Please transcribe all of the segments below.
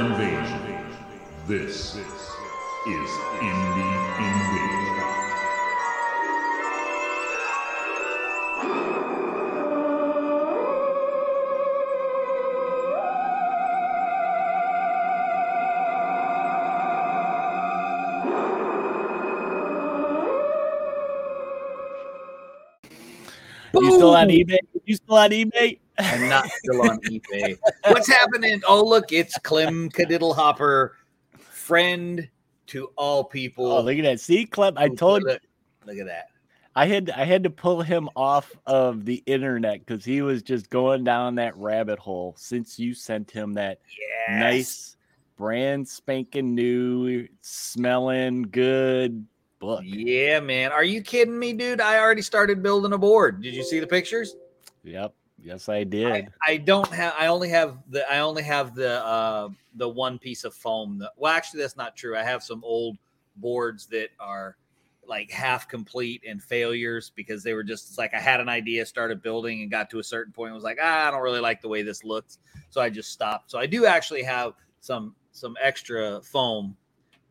Prepare yourself for invasion. This is Indie Invasion. You still on eBay? You still on eBay? I'm not still on eBay. What's happening? Oh, look, it's Clem Kadiddlehopper, friend to all people. Oh, look at that. See, Clem, I told it- Look at that. I had I had to pull him off of the internet because he was just going down that rabbit hole since you sent him that Yes. nice brand spanking new smelling good book. Yeah, man. Are you kidding me, dude? I already started building a board. Did you see the pictures? Yep. Yes, I did. I don't have. I only have the. I only have the. uh The one piece of foam. That, well, actually, that's not true. I have some old boards that are like half complete and failures because they were just it's like I had an idea, started building, and got to a certain point. and was like, ah, I don't really like the way this looks, so I just stopped. So I do actually have some some extra foam,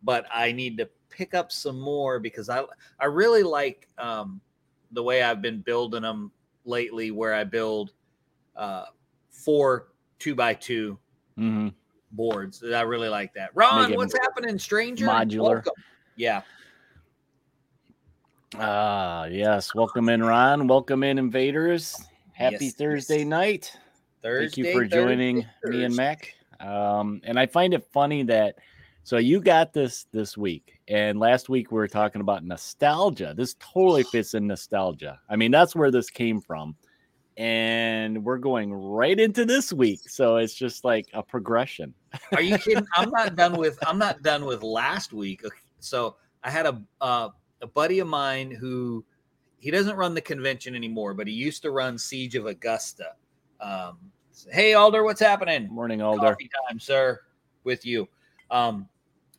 but I need to pick up some more because I I really like um, the way I've been building them lately, where I build uh, four two by two Mhm. boards. I really like that. Ron, what's happening, stranger? modular. Welcome. Yeah. Ah, yes. Welcome in, Ron. Welcome in, invaders. Happy Yes, Thursday yes. night. Thursday. Thank you for joining Thursday, me and Mac. Um, and I find it funny that so you got this this week, and last week we were talking about nostalgia. This totally fits in nostalgia. I mean, that's where this came from, and we're going right into this week. So it's just like a progression. Are you kidding? I'm not done with. I'm not done with last week. So I had a uh, a buddy of mine who he doesn't run the convention anymore, but he used to run Siege of Augusta. Um, hey Alder, what's happening? Morning, Alder. Coffee time, sir, with you. Um,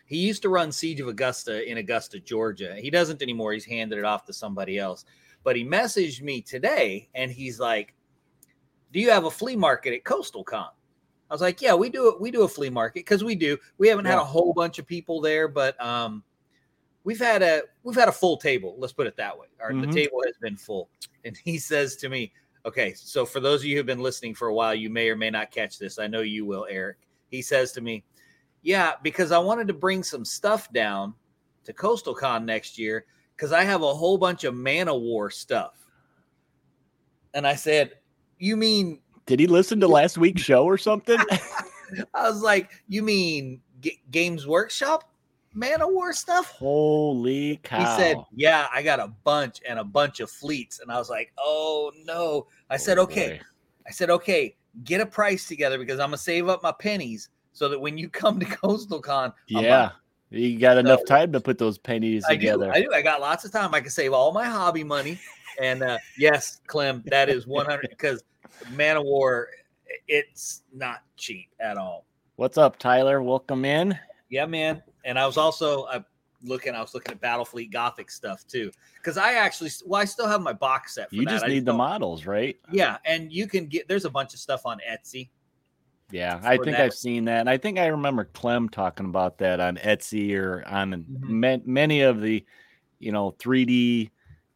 he used to run Siege of Augusta in Augusta, Georgia. He doesn't anymore. He's handed it off to somebody else. But he messaged me today and he's like, Do you have a flea market at Coastal Con? I was like, Yeah, we do it. We do a flea market because we do. We haven't had a whole bunch of people there, but um, we've had a we've had a full table. Let's put it that way. Our Mhm. the table has been full. And he says to me, Okay, so for those of you who've been listening for a while, you may or may not catch this. I know you will, Eric. He says to me, Yeah, because I wanted to bring some stuff down to Coastal Con next year because I have a whole bunch of Man O' War stuff. And I said, You mean, Did he listen to last week's show or something? I was like, You mean G- Games Workshop Man O' War stuff? Holy cow! He said, Yeah, I got a bunch and a bunch of fleets. And I was like, Oh no. I said, Oh, Okay. boy. I said, okay, get a price together because I'm gonna save up my pennies so that when you come to Coastal Con, Yeah, you got enough time to put those pennies I do, together. I do. I got lots of time. I can save all my hobby money. And uh, yes, Clem, that is 100 because Man of War, it's not cheap at all. What's up, Tyler? Welcome in. Yeah, man. And I was also uh, looking. I was looking at Battlefleet Gothic stuff too because I actually, well, I still have my box set. For You that. just I need the models, right? Yeah, and you can get. There's a bunch of stuff on Etsy. Yeah, I think that. I've seen that. And I think I remember Clem talking about that on Etsy or on Mhm. ma- many of the, you know, 3D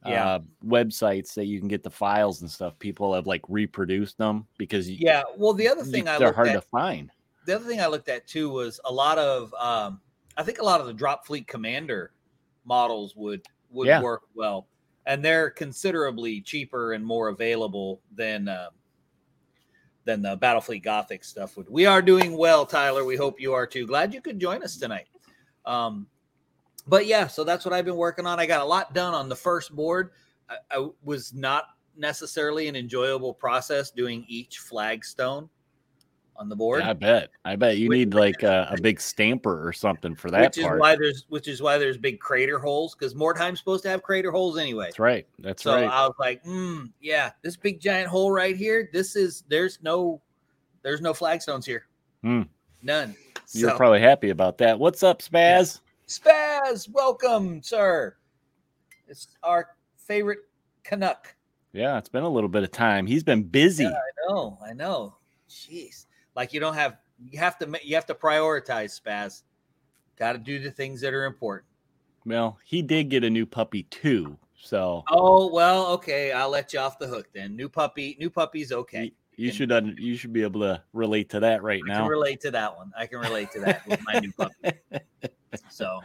Yeah. uh, websites that you can get the files and stuff. People have like reproduced them because you, Yeah. Well, the other you- thing I they're hard at, to find. the other thing I looked at too was a lot of um, I think a lot of the Dropfleet Commander models would would Yeah. work well, and they're considerably cheaper and more available than um, than the Battlefleet Gothic stuff would. We are doing well, Tyler. We hope you are too. Glad you could join us tonight. Um, but yeah, so that's what I've been working on. I got a lot done on the first board. I, I was not necessarily an enjoyable process doing each flagstone on the board. Yeah, I bet. I bet you Which- need like a, a big stamper or something for that which is part. why there's which is why there's big crater holes because Mordheim's supposed to have crater holes anyway. That's right. That's so right. So I was like, mm, yeah, this big giant hole right here. This is there's no there's no flagstones here. Hmm. None. You're So, probably happy about that. What's up, Spaz? Spaz, welcome, sir. It's our favorite Canuck. Yeah, it's been a little bit of time. He's been busy. Yeah, I know, I know. Jeez. Like you don't have you have to you have to prioritize spaz. Got to do the things that are important. Well, he did get a new puppy too. So. Oh well okay i'll let you off the hook then. New puppy new puppy's okay. You should un- you should be able to relate to that right i now. can relate to that one. I can relate to that with my new puppy. So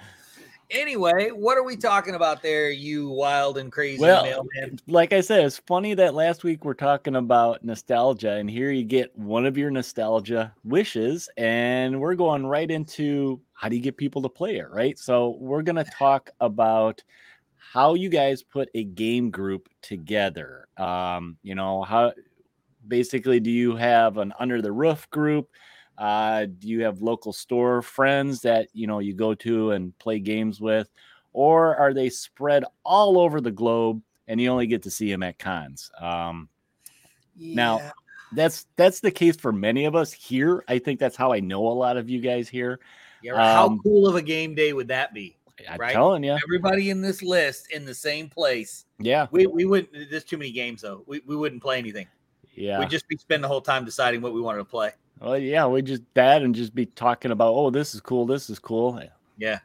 anyway what are we talking about there you wild and crazy Well, mailman like I said, it's funny that last week we're talking about nostalgia, and here you get one of your nostalgia wishes, and we're going right into how do you get people to play it, right? So we're gonna talk about how you guys put a game group together. Um, you know, how basically do you have an under the roof group? Uh, do you have local store friends that you know you go to and play games with? Or are they spread all over the globe and you only get to see them at cons. Um, Now- that's that's the case for many of us here. I think that's how I know a lot of you guys here. Yeah, right. how um, cool of a game day would that be I'm Right. telling you, everybody in this list in the same place yeah, we, we wouldn't there's too many games though we, we wouldn't play anything yeah. we'd just be spending the whole time deciding what we wanted to play well, yeah, we just that and just be talking about, oh, this is cool, this is cool. yeah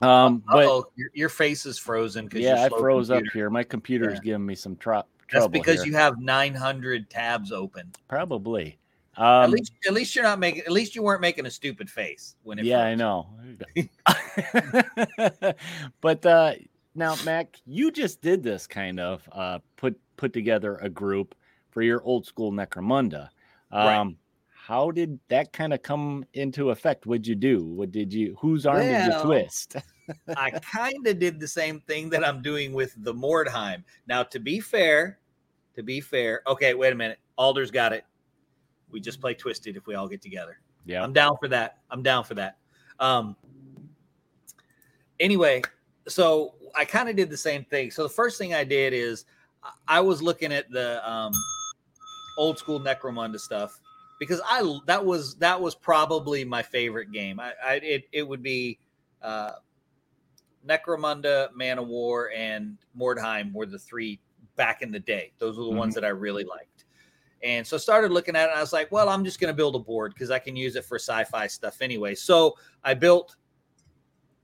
Um, but oh your, your face is frozen because yeah, I froze up here. My computer's Yeah. giving me some tro- trouble. that's because here. you have 900 tabs open probably. at Um, least at least you're not making at least you weren't making a stupid face when it yeah, I know. but uh now, Mac, you just did this kind of uh put put together a group for your old school Necromunda. Um Right. How did that kind of come into effect? What'd you do? What did you whose arm did you twist? I kind of did the same thing that I'm doing with the Mordheim. Now, to be fair, to be fair, okay, wait a minute. Alder's got it. We just play Twisted if we all get together. yeah. I'm down for that. I'm down for that. Um, anyway, so I kind of did the same thing. So the first thing I did is I- I was looking at the um, old school Necromunda stuff because I that was that was probably my favorite game. I, I it it would be uh, Necromunda, Man of War, and Mordheim were the three back in the day. Those were the ones that I really liked. And so I started looking at it and I was like, well, I'm just going to build a board because I can use it for sci-fi stuff anyway. So I built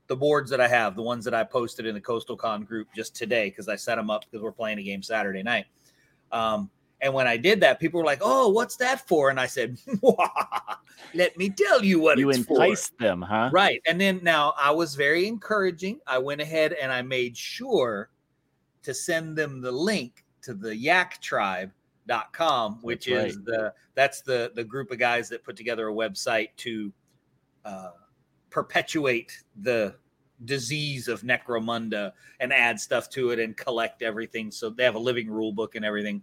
the boards that I have, the ones that I posted in the Coastal Con group just today because I set them up because we're playing a game Saturday night. Um, and when I did that, people were like, "Oh, what's that for?" And I said, "Let me tell you what You it's for." You enticed them, huh? Right. And then now I was very encouraging. I went ahead and I made sure to send them the link to the yaktribe.com, which That's is the that's the the group of guys that put together a website to uh, perpetuate the disease of necromunda and add stuff to it and collect everything so they have a living rule book and everything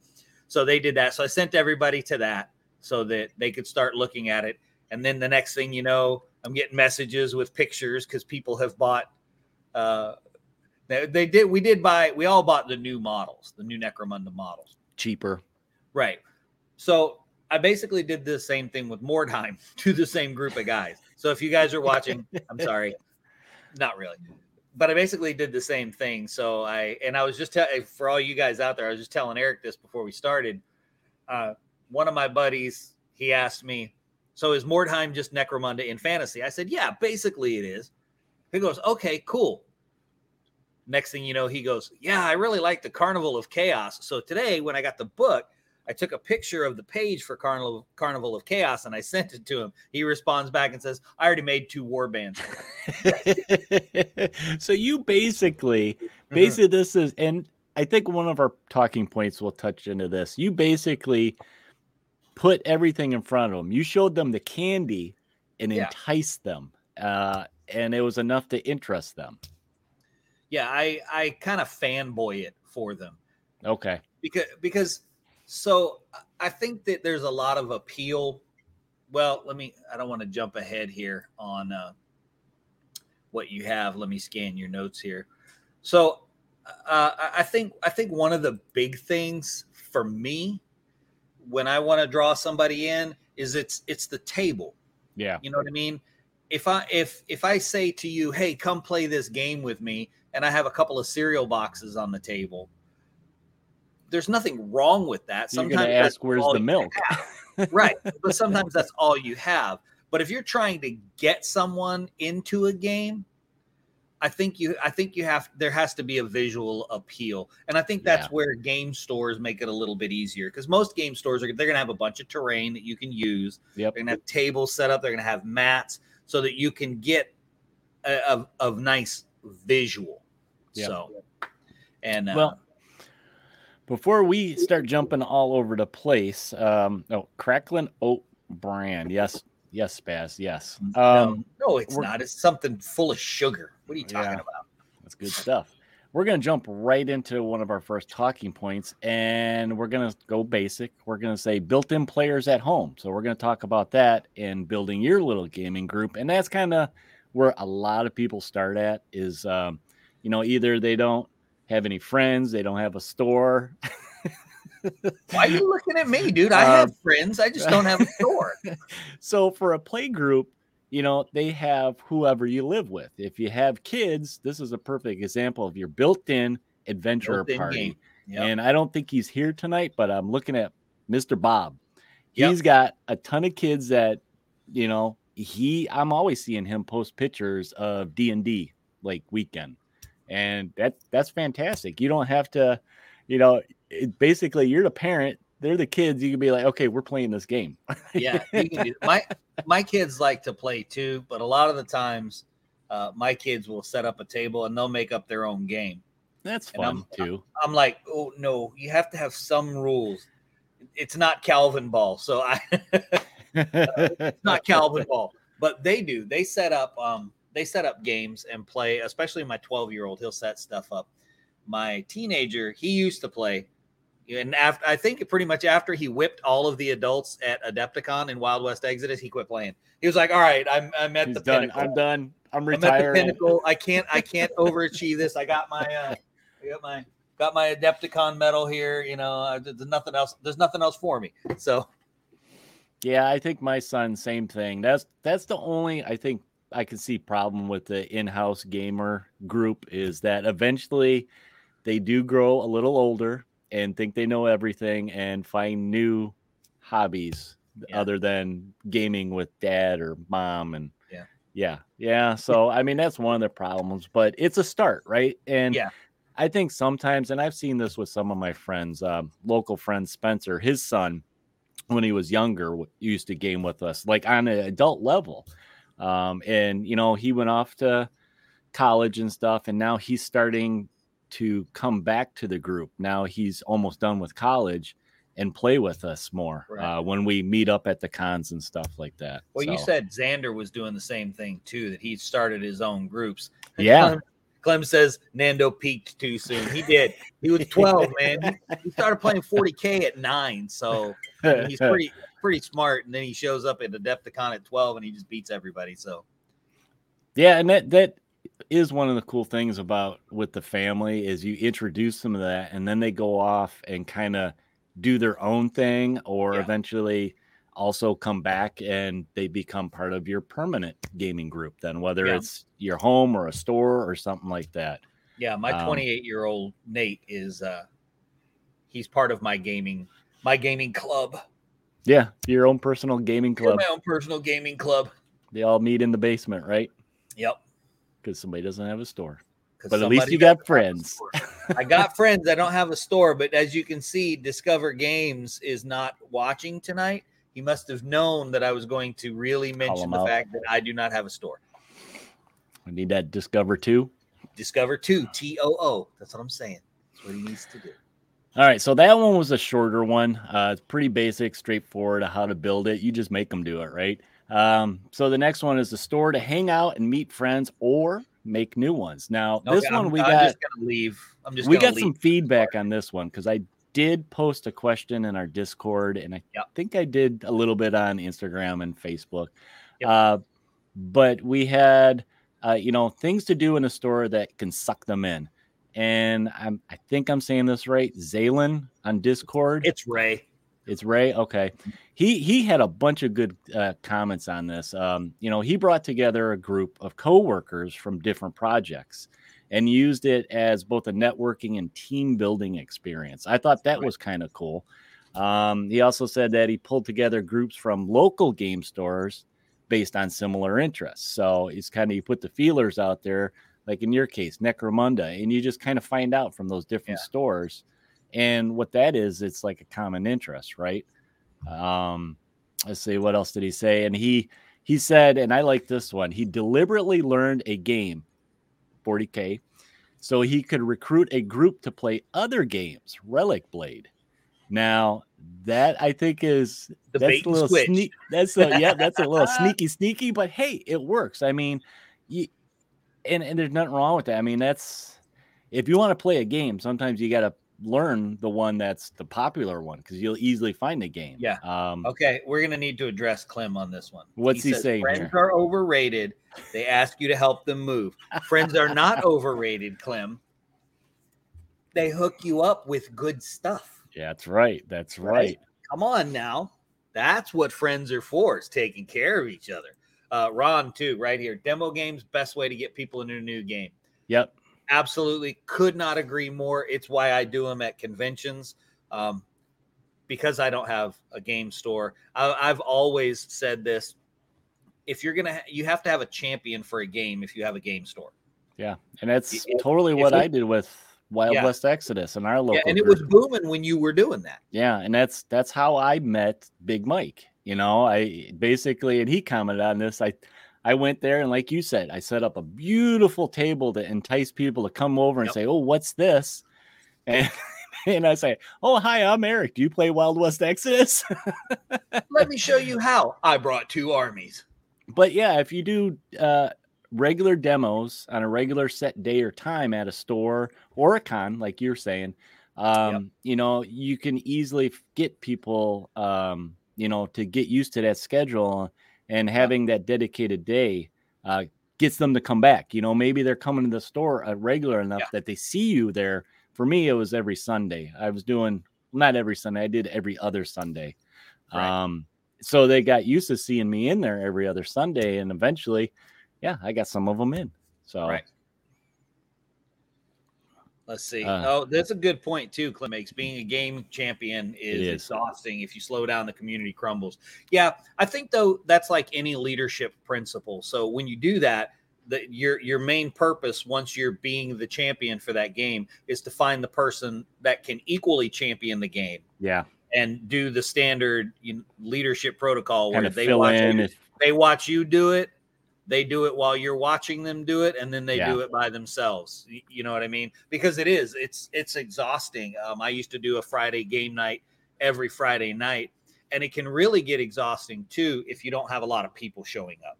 so they did that so i sent everybody to that so that they could start looking at it and then the next thing you know i'm getting messages with pictures because people have bought uh they, they did we did buy we all bought the new models the new necromunda models Cheaper. Right. So I basically did the same thing with Mordheim to the same group of guys. So if you guys are watching, I'm sorry, not really, but I basically did the same thing. So I and I was just telling for all you guys out there, I was just telling Eric this before we started. Uh, one of my buddies, he asked me, "So is Mordheim just Necromunda in fantasy?" I said, "Yeah, basically it is." He goes, "Okay, cool." Next thing you know, he goes, "Yeah, I really like the Carnival of Chaos." So today, when I got the book, I took a picture of the page for Carnival Carnival of Chaos and I sent it to him. He responds back and says, "I already made two war bands." so you basically Mm-hmm. basically this is and i think one of our talking points will touch into this you basically put everything in front of them you showed them the candy and Yeah. enticed them uh, and it was enough to interest them Yeah, I I kind of fanboy it for them okay because because so I think that there's a lot of appeal. Well, let me. I don't want to jump ahead here on uh, what you have. Let me scan your notes here. So uh, I- I think I think one of the big things for me when I want to draw somebody in is it's it's the table. yeah You know what I mean? If I if if I say to you, "Hey, come play this game with me," and I have a couple of cereal boxes on the table, there's nothing wrong with that. you're Sometimes gonna ask where's the milk right? But sometimes that's all you have. But if you're trying to get someone into a game, I think you I think you have there has to be a visual appeal. And I think that's Yeah. where game stores make it a little bit easier because most game stores are they're gonna have a bunch of terrain that you can use. Yep. They're gonna have tables set up, they're gonna have mats so that you can get a, a, a nice visual. Yep. So and uh, Well, before we start jumping all over the place, um, oh, Cracklin' Oat Bran, yes, yes, Spaz, yes, um, no, no, it's not. It's something full of sugar. What are you talking Yeah. about? that's good stuff. We're gonna jump right into one of our first talking points, and we're gonna go basic. We're gonna say built-in players at home. So we're gonna talk about that and building your little gaming group, and that's kind of where a lot of people start at. Is um, you know either they don't have any friends, they don't have a store, Why are you looking at me, dude? I Um, have friends. I just don't have a store. so for a play group, you know, they have whoever you live with. If you have kids, this is a perfect example of your built-in adventure Built-in party. Yep. And I don't think he's here tonight, but I'm looking at Mr. Bob. Yep. He's got a ton of kids that, you know, he I'm always seeing him post pictures of D&D like weekend. And that that's fantastic. You don't have to, you know, it, basically you're the parent, they're the kids. You can be like, "Okay, we're playing this game." yeah, you can do, my my kids like to play too, but a lot of the times, uh, my kids will set up a table and they'll make up their own game. That's fun I'm- too. I'm like, oh no, you have to have some rules. It's not Calvinball, so I it's not Calvinball, but they do. They set up um they set up games and play. Especially my 12 year old, he'll set stuff up. My teenager, he used to play, and after I think pretty much after he whipped all of the adults at Adepticon in Wild West Exodus, he quit playing. He was like, "All right, I'm I'm at He's the done. pinnacle. I'm done. I'm I'm at the pinnacle. I can't I can't overachieve this. I got my uh, I got my got my Adepticon medal here. You know, there's nothing else. There's nothing else for me. So Yeah, I think my son, same thing. That's that's the only I think I can see problem with the in-house gamer group is that eventually they do grow a little older and think they know everything and find new hobbies Yeah. other than gaming with dad or mom and Yeah. yeah yeah so i mean that's one of the problems but it's a start right and Yeah. i think sometimes and i've seen this with some of my friends um, local friend spencer his son when he was younger used to game with us like on an adult level um, and you know he went off to college and stuff and now he's starting to come back to the group now he's almost done with college and play with us more Right. uh, when we meet up at the cons and stuff like that Well, you said Xander was doing the same thing too, that he started his own groups. Yeah. Clem, Clem says Nando peaked too soon. He did. He was 12, man. He, he started playing 40K at nine. So I mean, he's pretty pretty smart. And then he shows up at Adepticon at 12 and he just beats everybody. So Yeah, and that that is one of the cool things about with the family is you introduce them to that, and then they go off and kind of do their own thing, or Yeah. eventually also come back and they become part of your permanent gaming group. Then whether Yeah. it's your home or a store or something like that. yeah, my Um, 28 year old Nate is uh he's part of my gaming my gaming club. Yeah, your own personal gaming club. my own personal gaming club. They all meet in the basement, right? Yep. Because somebody doesn't have a store. But at least you got doesn't have a friends. I got friends. I don't have a store, but as you can see, Discover Games is not watching tonight. He must have known that I was going to really mention the out. fact that I do not have a store. I need that Discover too. Discover two T O O. That's what I'm saying. That's what he needs to do. All right, so that one was a shorter one. Uh, it's pretty basic, straightforward how to build it. You just make them do it, right? Um, so the next one is the store to hang out and meet friends or make new ones. Now, this one I'm, we I'm got just gonna leave. I'm just we got leave. some feedback on this one because I did post a question in our Discord, and I Yep. think I did a little bit on Instagram and Facebook. Yep. Uh, but we had, uh, you know, things to do in a store that can suck them in. And I'm, I think I'm saying this right. Zalen on Discord. It's Ray. It's Ray. Okay, he he had a bunch of good uh, comments on this. Um, you know, he brought together a group of coworkers from different projects and used it as both a networking and team building experience. I thought that was kind of cool. Um, he also said that he pulled together groups from local game stores based on similar interests. So he's kind of you put the feelers out there, like in your case, Necromunda, and you just kind of find out from those different Yeah. stores. And what that is, it's like a common interest, right? Um, let's see, what else did he say? And he he said, and I like this one. He deliberately learned a game, 40k, so he could recruit a group to play other games, Relicblade. Now that I think is The that's a little switch. sneak. That's a, yeah, that's a little sneaky, sneaky, but hey, it works. I mean, you and, and there's nothing wrong with that. I mean, that's if you want to play a game, sometimes you got to learn the one that's the popular one because you'll easily find a game. Yeah. Um, Okay, we're gonna need to address Clem on this one. What's he says, saying Friends here? are overrated. They ask you to help them move. Friends are not overrated, Clem. They hook you up with good stuff. yeah, that's right. That's Right. right. Come on now. That's what friends are for, is taking care of each other. Uh, Ron, too, right here. Demo games, best way to get people into a new game. Yep. Absolutely could not agree more. It's why I do them at conventions. Um, because I don't have a game store, I, I've always said this. If you're gonna, ha- you have to have a champion for a game. If you have a game store, Yeah, and that's If- totally what we- I did with Wild Yeah. West Exodus and our local. yeah, and it group. was booming when you were doing that. Yeah, and that's that's how I met Big Mike. You know, I basically and he commented on this. I I went there and like you said, I set up a beautiful table to entice people to come over and Yep. say, "Oh, what's this?" And and I say, "Oh, hi, I'm Eric. Do you play Wild West Exodus?" Let me show you how. I brought two armies. but yeah, if you do uh, regular demos on a regular set day or time at a store or a con, like you're saying, um, you know, you can easily get people, um, you know, to get used to that schedule and having that dedicated day uh, gets them to come back. You know, maybe they're coming to the store uh, regular enough Yeah. that they see you there. For me, it was every Sunday. I was doing not every Sunday. I did every other Sunday. Right. Um, so they got used to seeing me in there every other Sunday, and eventually, yeah, I got some of them in. So Right. Let's see. Uh, oh, that's a good point too, Clem makes. Being a game champion is, is. exhausting if you slow down, the community crumbles. Yeah, I think though that's like any leadership principle. So when you do that, the, your your main purpose once you're being the champion for that game is to find the person that can equally champion the game yeah, and do the standard you know, leadership protocol where they watch you, If, they watch you do it they do it while you're watching them do it and then they Yeah. do it by themselves. You know what i mean? Because it is it's it's exhausting. Um, i used to do a friday game night every friday night and it can really get exhausting too if you don't have a lot of people showing up.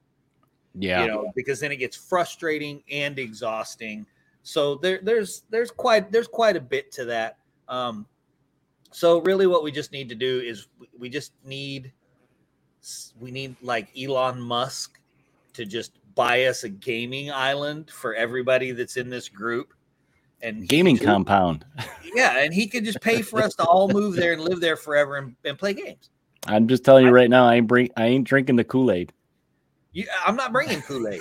Yeah, you know because then it gets frustrating and exhausting. So there there's there's quite there's quite a bit to that. Um so really what we just need to do is we- we just need we need like Elon Musk to just buy us a gaming island for everybody that's in this group and gaming could- compound. yeah and he could just pay for us to all move there and live there forever and, and play games I'm just telling you right now, I ain't bring, I ain't drinking the Kool Aid. i'm not bringing kool-aid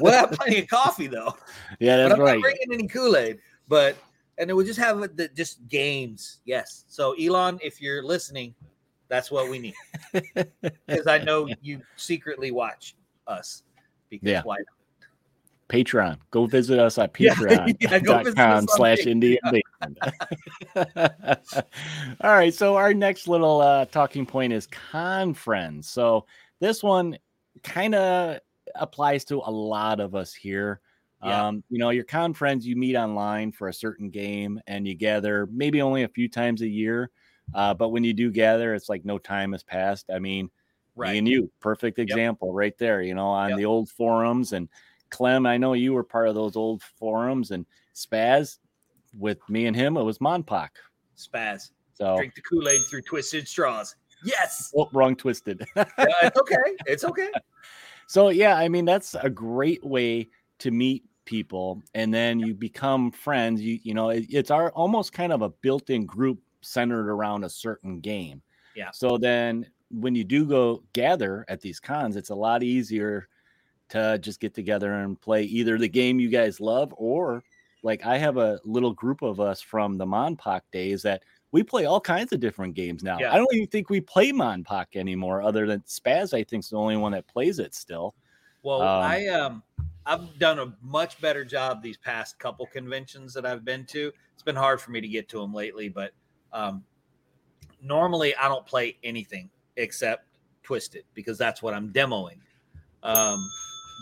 we'll have plenty of coffee though Yeah, but that's I'm right. not bringing any Kool Aid. But and it would just have the just games. Yes. So Elon, if you're listening, that's what we need because I know you secretly watch us. Because Yeah. why? Patreon. Go visit us at Yeah, yeah, go visit us patreon.com on slash Patreon. Indian All right. So our next little uh, talking point is con friends. So this one kind of applies to a lot of us here. Yeah. Um, you know, your con friends you meet online for a certain game and you gather maybe only a few times a year. Uh, but when you do gather, it's like no time has passed. I mean, me Right. and you, perfect example right there, you know, on Yep. the old forums. And Clem, I know you were part of those old forums and Spaz with me and him, it was MonPoc. Spaz. So, Drink the Kool Aid through twisted straws. Yes. oh, wrong twisted. Yeah, uh, it's okay. It's okay. so, yeah, I mean, that's a great way to meet people and then you become friends. You, you know, it- it's our almost kind of a built in group centered around a certain game. Yeah. So then when you do go gather at these cons, it's a lot easier to just get together and play either the game you guys love or like I have a little group of us from the MonPoc days that we play all kinds of different games now. Yeah. I don't even think we play MonPoc anymore, other than Spaz. I think is the only one that plays it still. Well, Um, I um I've done a much better job these past couple conventions that I've been to. It's been hard for me to get to them lately, but um normally I don't play anything except Twisted because that's what I'm demoing. Um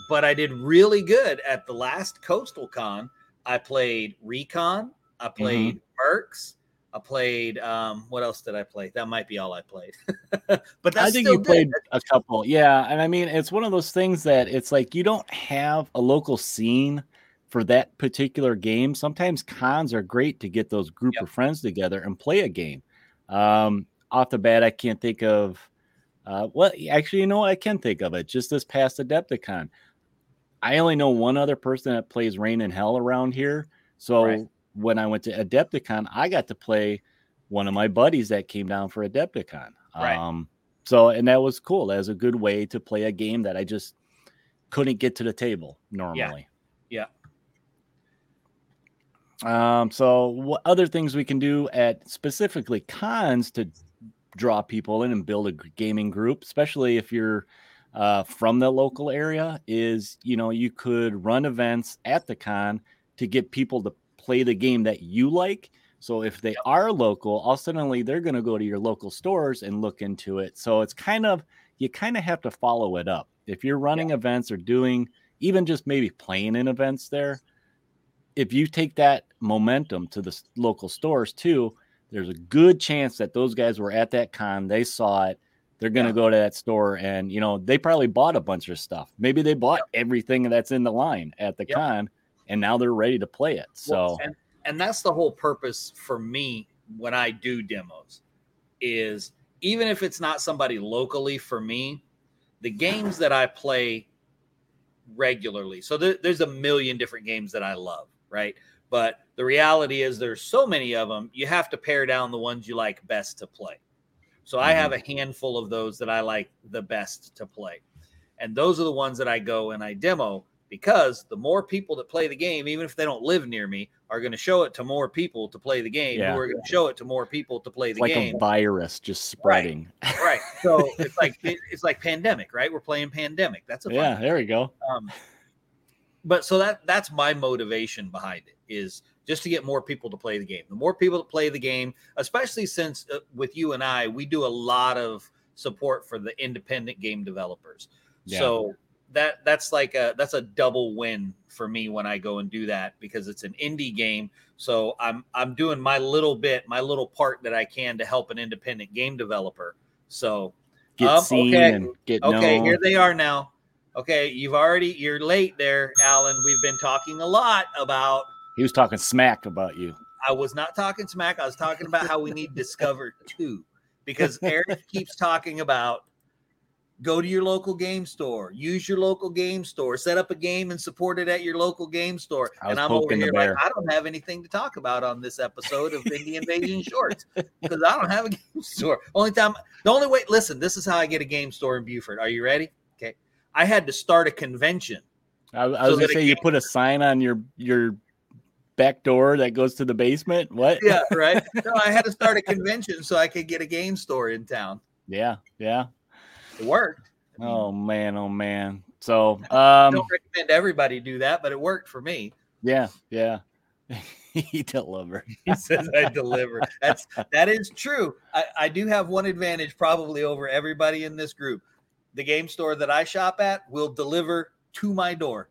but I did really good at the last Coastal Con. I played Recon, I played Mercs, I played um what else did I play? That might be all I played. but that's I think still you good. played a couple. Yeah. And I mean, it's one of those things that it's like you don't have a local scene for that particular game. Sometimes cons are great to get those group Yep. of friends together and play a game. Um, off the bat, I can't think of uh, well, actually, you know, what? I can think of it. Just this past Adepticon, I only know one other person that plays Reign in Hell around here. So Right. when I went to Adepticon, I got to play one of my buddies that came down for Adepticon. Right. Um, so and that was cool. That was a good way to play a game that I just couldn't get to the table normally. Yeah. Um, so what other things we can do at specifically cons to draw people in and build a gaming group, especially if you're uh, from the local area, is you know you could run events at the con to get people to play the game that you like. So if they are local, all suddenly they're going to go to your local stores and look into it. So it's kind of you kind of have to follow it up. If you're running events or doing even just maybe playing in events there, if you take that momentum to the local stores too, there's a good chance that those guys were at that con, they saw it, they're going to Yeah. go to that store and you know, they probably bought a bunch of stuff. Maybe they bought everything that's in the line at the Yep. con and now they're ready to play it. So Well, and, and that's the whole purpose for me when I do demos is even if it's not somebody locally for me, the games that I play regularly. So there, there's a million different games that I love, right? But the reality is there's so many of them, you have to pare down the ones you like best to play. So I have a handful of those that I like the best to play. And those are the ones that I go and I demo because the more people that play the game, even if they don't live near me, are going to show it to more people to play the game. Yeah. Who are going to show it to more people to play the like game. Like a virus just spreading. right. right. So it's like it, it's like pandemic, right? We're playing pandemic. That's a yeah, there we go. um, but so that that's my motivation behind it is just to get more people to play the game. The more people that play the game, especially since uh, with you and I, we do a lot of support for the independent game developers. Yeah. So that that's like a that's a double win for me when I go and do that because it's an indie game. So I'm I'm doing my little bit, my little part that I can to help an independent game developer. So Get Um, seen okay. and get Okay, known. here they are now. Okay, you've already you're late there, Alan. We've been talking a lot about he was talking smack about you. I was not talking smack. I was talking about how we need Discover 2 because Eric keeps talking about go to your local game store, use your local game store, set up a game and support it at your local game store. And I'm over here like. I don't have anything to talk about on this episode of Indie Invasion Shorts because I don't have a game store. Only time, the only way, listen, this is how I get a game store in Buford. Are you ready? Okay. I had to start a convention. I, I So was gonna say you put a sign on your your back door that goes to the basement. What? Yeah, right. no, I had to start a convention so I could get a game store in town. yeah, yeah. It worked. I mean, Oh man, oh man. So I um don't recommend everybody do that, but it worked for me. yeah, yeah. he delivered. He says I deliver. That's that is true. I, I do have one advantage probably over everybody in this group. The game store that I shop at will deliver to my door.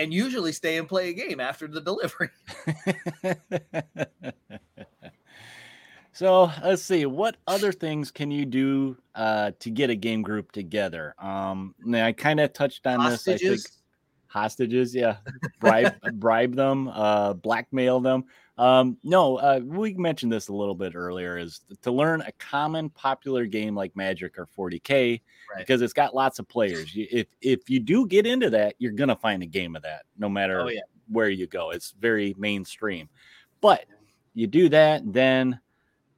And usually stay and play a game after the delivery. so let's see what other things can you do uh to get a game group together um now i kind of touched on this i think Hostages. hostages yeah bribe bribe them uh blackmail them um no uh we mentioned this a little bit earlier is to learn a common popular game like magic or 40k Right. because it's got lots of players. If if you do get into that you're gonna find a game of that no matter Oh yeah. where you go. It's very mainstream. But you do that then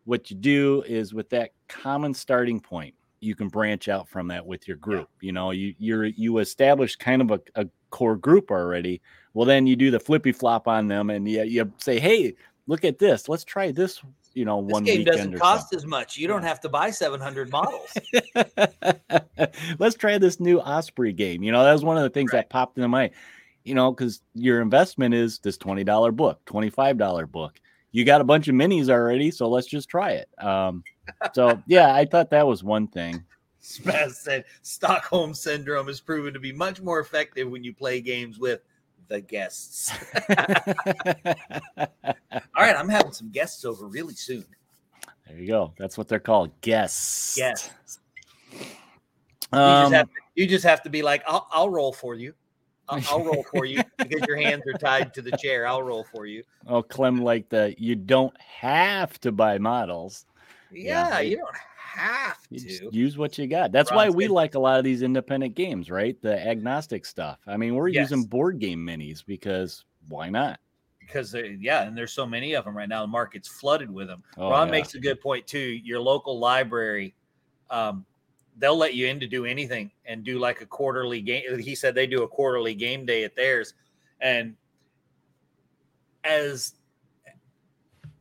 what you do is with that common starting point you can branch out from that with your group. You know you you're you establish kind of a, a core group already well then you do the flippy flop on them and you, you say hey look at this let's try this you know This one game doesn't cost as much. You don't have to buy 700 models. Let's try this new Osprey game. You know, that was one of the things Right. that popped into my, you know, because your investment is this twenty dollar book, twenty five dollar book. You got a bunch of minis already, so let's just try it. Um, so yeah, I thought that was one thing. Spaz said Stockholm syndrome has proven to be much more effective when you play games with the guests. All right, I'm having some guests over really soon. There you go. That's what they're called. Guests. You, Um, just have to, you just have to be like, I'll, I'll roll for you. I'll, I'll roll for you because your hands are tied to the chair. I'll roll for you. oh, Clem, like the you don't have to buy models. Yeah. Yeah, you don't have to. just use what you got. That's why we like a lot of these independent games, right? The agnostic stuff. I mean, we're using board game minis because why not? because yeah, and there's so many of them right now. The market's flooded with them. Oh, Ron yeah. makes a good point too. Your local library, um, they'll let you in to do anything and do like a quarterly game. He said they do a quarterly game day at theirs, and as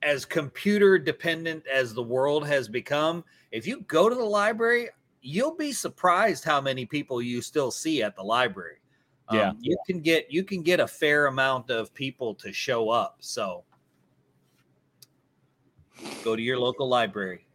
as computer dependent as the world has become, if you go to the library, you'll be surprised how many people you still see at the library. Um, Yeah. you can get you can get a fair amount of people to show up. So go to your local library.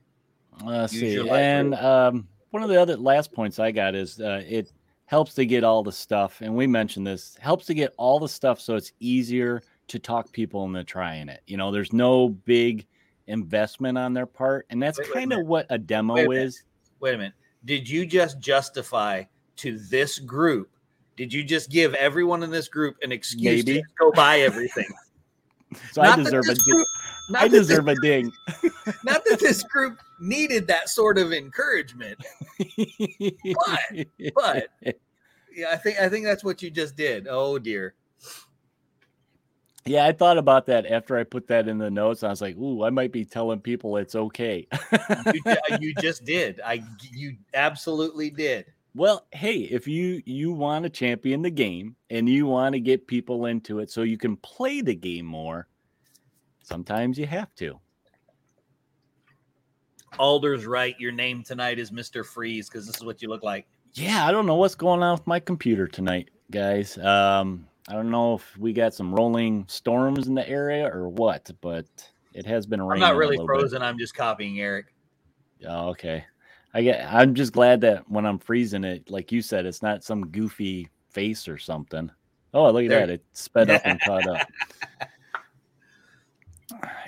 Let's Use see. library. And um, one of the other last points I got is uh, it helps to get all the stuff, and we mentioned this helps to get all the stuff so it's easier to talk people into trying it. You know, there's no big investment on their part, and that's Wait- wait kind of what a demo Wait a is. Wait a minute. Did you just justify to this group? Did you just give everyone in this group an excuse Maybe. to go buy everything? So I Not that deserve a ding. I that this- deserve a ding. not that this group needed that sort of encouragement, but but yeah, I think I think that's what you just did. Oh dear. Yeah, I thought about that after I put that in the notes. I was like, "Ooh, I might be telling people it's okay." You, you just did. I you absolutely did. well, hey, if you you want to champion the game and you want to get people into it so you can play the game more, sometimes you have to. Alder's right. Your name tonight is Mr. Freeze because this is what you look like. Yeah, I don't know what's going on with my computer tonight, guys. Um, I don't know if we got some rolling storms in the area or what, but it has been raining. I'm not really little bit. frozen. I'm just copying Eric. Oh, okay. I get. I'm just glad that when I'm freezing it, like you said, it's not some goofy face or something. Oh, look at There- that! It sped up and caught up.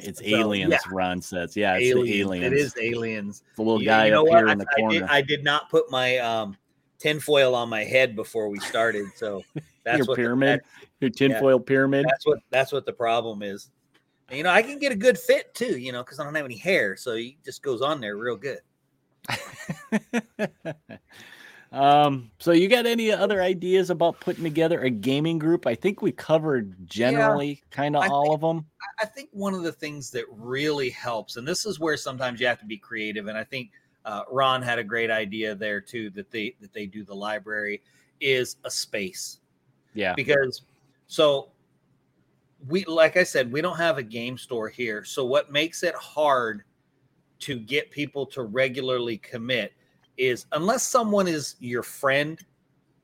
It's So, aliens, yeah. Ron says. Yeah, it's aliens. aliens. It is aliens. the little You- guy you know up what? here I, in the I corner. did, I did not put my um, tinfoil on my head before we started, so that's Your what the- pyramid, that- your tinfoil pyramid. that's what that's what the problem is. And, you know, I can get a good fit too. You know, because I don't have any hair, so it just goes on there real good. um. So, you got any other ideas about putting together a gaming group? I think we covered generally kind of all think- of them. I think one of the things that really helps, and this is where sometimes you have to be creative, and I think uh, Ron had a great idea there too that they that they do the library is a space Yeah. because so we like I said we don't have a game store here, so what makes it hard to get people to regularly commit is unless someone is your friend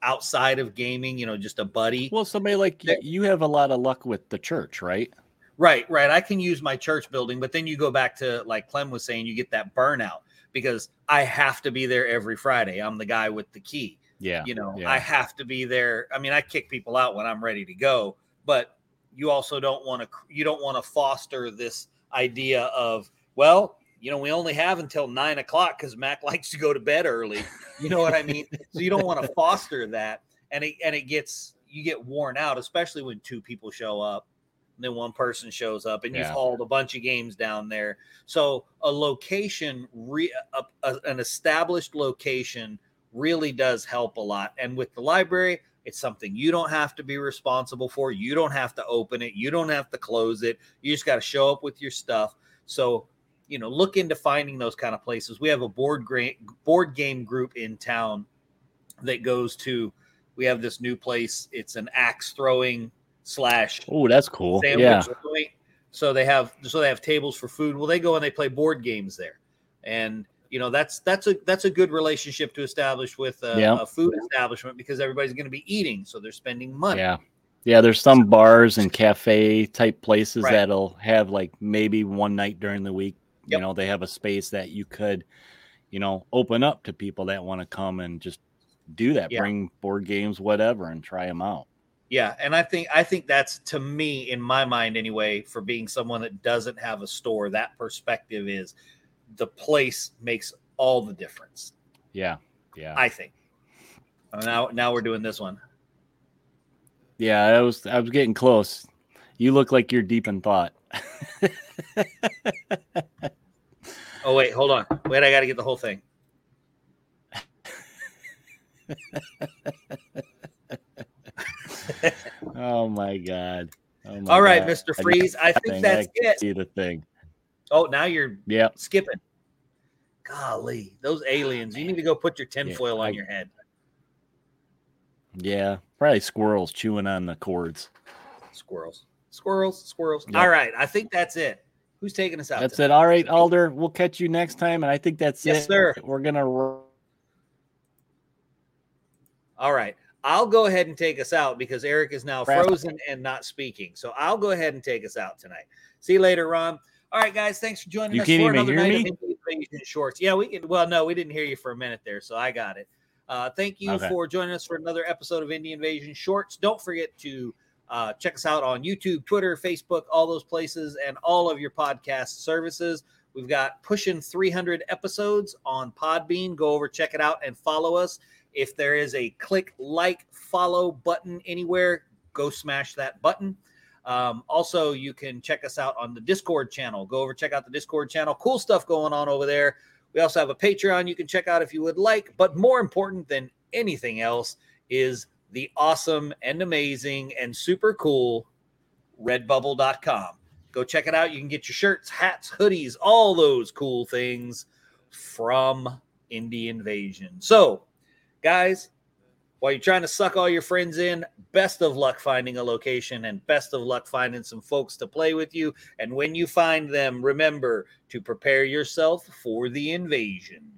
outside of gaming, you know, just a buddy. Well, somebody like There- you have a lot of luck with the church, right? Right, right. I can use my church building, but then you go back to like Clem was saying, you get that burnout because I have to be there every Friday. I'm the guy with the key. Yeah. You know, yeah. I have to be there. I mean, I kick people out when I'm ready to go, but you also don't want to you don't want to foster this idea of, well, you know, we only have until nine o'clock because Mac likes to go to bed early. You know what I mean? so you don't want to foster that. And it and it gets you get worn out, especially when two people show up then one person shows up and you've hauled a bunch of games down there. So a location, re, a, a- an established location, really does help a lot. And with the library, it's something you don't have to be responsible for. You don't have to open it. You don't have to close it. You just got to show up with your stuff. So you know, look into finding those kind of places. We have a board gra- board game group in town that goes to. We have this new place. It's an axe throwing slash Oh, that's cool. Yeah. joint. So they have so they have tables for food. Well, they go and they play board games there, and you know that's that's a that's a good relationship to establish with a, Yeah. a food establishment because everybody's going to be eating, so they're spending money. Yeah. Yeah, there's some bars and cafe type places Right. that'll have like maybe one night during the week. You know, they have a space that you could, you know, open up to people that want to come and just do that, Yeah. bring board games, whatever, and try them out. Yeah, and I think I think that's to me in my mind anyway for being someone that doesn't have a store that perspective is the place makes all the difference. Yeah. Yeah. I think. Uh, Now now we're doing this one. yeah. I was I was getting close. You look like you're deep in thought. Oh wait, hold on. Wait, I got to get the whole thing. oh my god. Oh my All right, God. Mr. Freeze, I thing, think that's can it. See the thing. Oh, now you're Yeah. skipping. Golly, those aliens. You need to go put your tinfoil I- on your head. Yeah. Probably squirrels chewing on the cords. Squirrels. Squirrels, squirrels. Yep. All right, I think that's it. Who's taking us out? That's it. All right, Alder. We'll catch you next time. And I think that's Yes, it. sir. We're gonna All right. I'll go ahead and take us out because Eric is now frozen and not speaking. So I'll go ahead and take us out tonight. See you later, Ron. All right, guys. Thanks for joining You us can't for even another hear night me? of Indie Invasion Shorts. Yeah, we can. Well, no, we didn't hear you for a minute there, so I got it. Uh, thank you Okay. for joining us for another episode of Indie Invasion Shorts. Don't forget to uh, check us out on YouTube, Twitter, Facebook, all those places, and all of your podcast services. We've got pushing 300 episodes on Podbean. Go over, check it out, and follow us. If there is a click, like, follow button anywhere, go smash that button. Um, also, you can check us out on the Discord channel. Go over, check out the Discord channel. Cool stuff going on over there. We also have a Patreon you can check out if you would like. But more important than anything else is the awesome and amazing and super cool redbubble.com. Go check it out. You can get your shirts, hats, hoodies, all those cool things from Indie Invasion. So, Guys, while you're trying to suck all your friends in, best of luck finding a location and best of luck finding some folks to play with you. And when you find them, remember to prepare yourself for the invasion.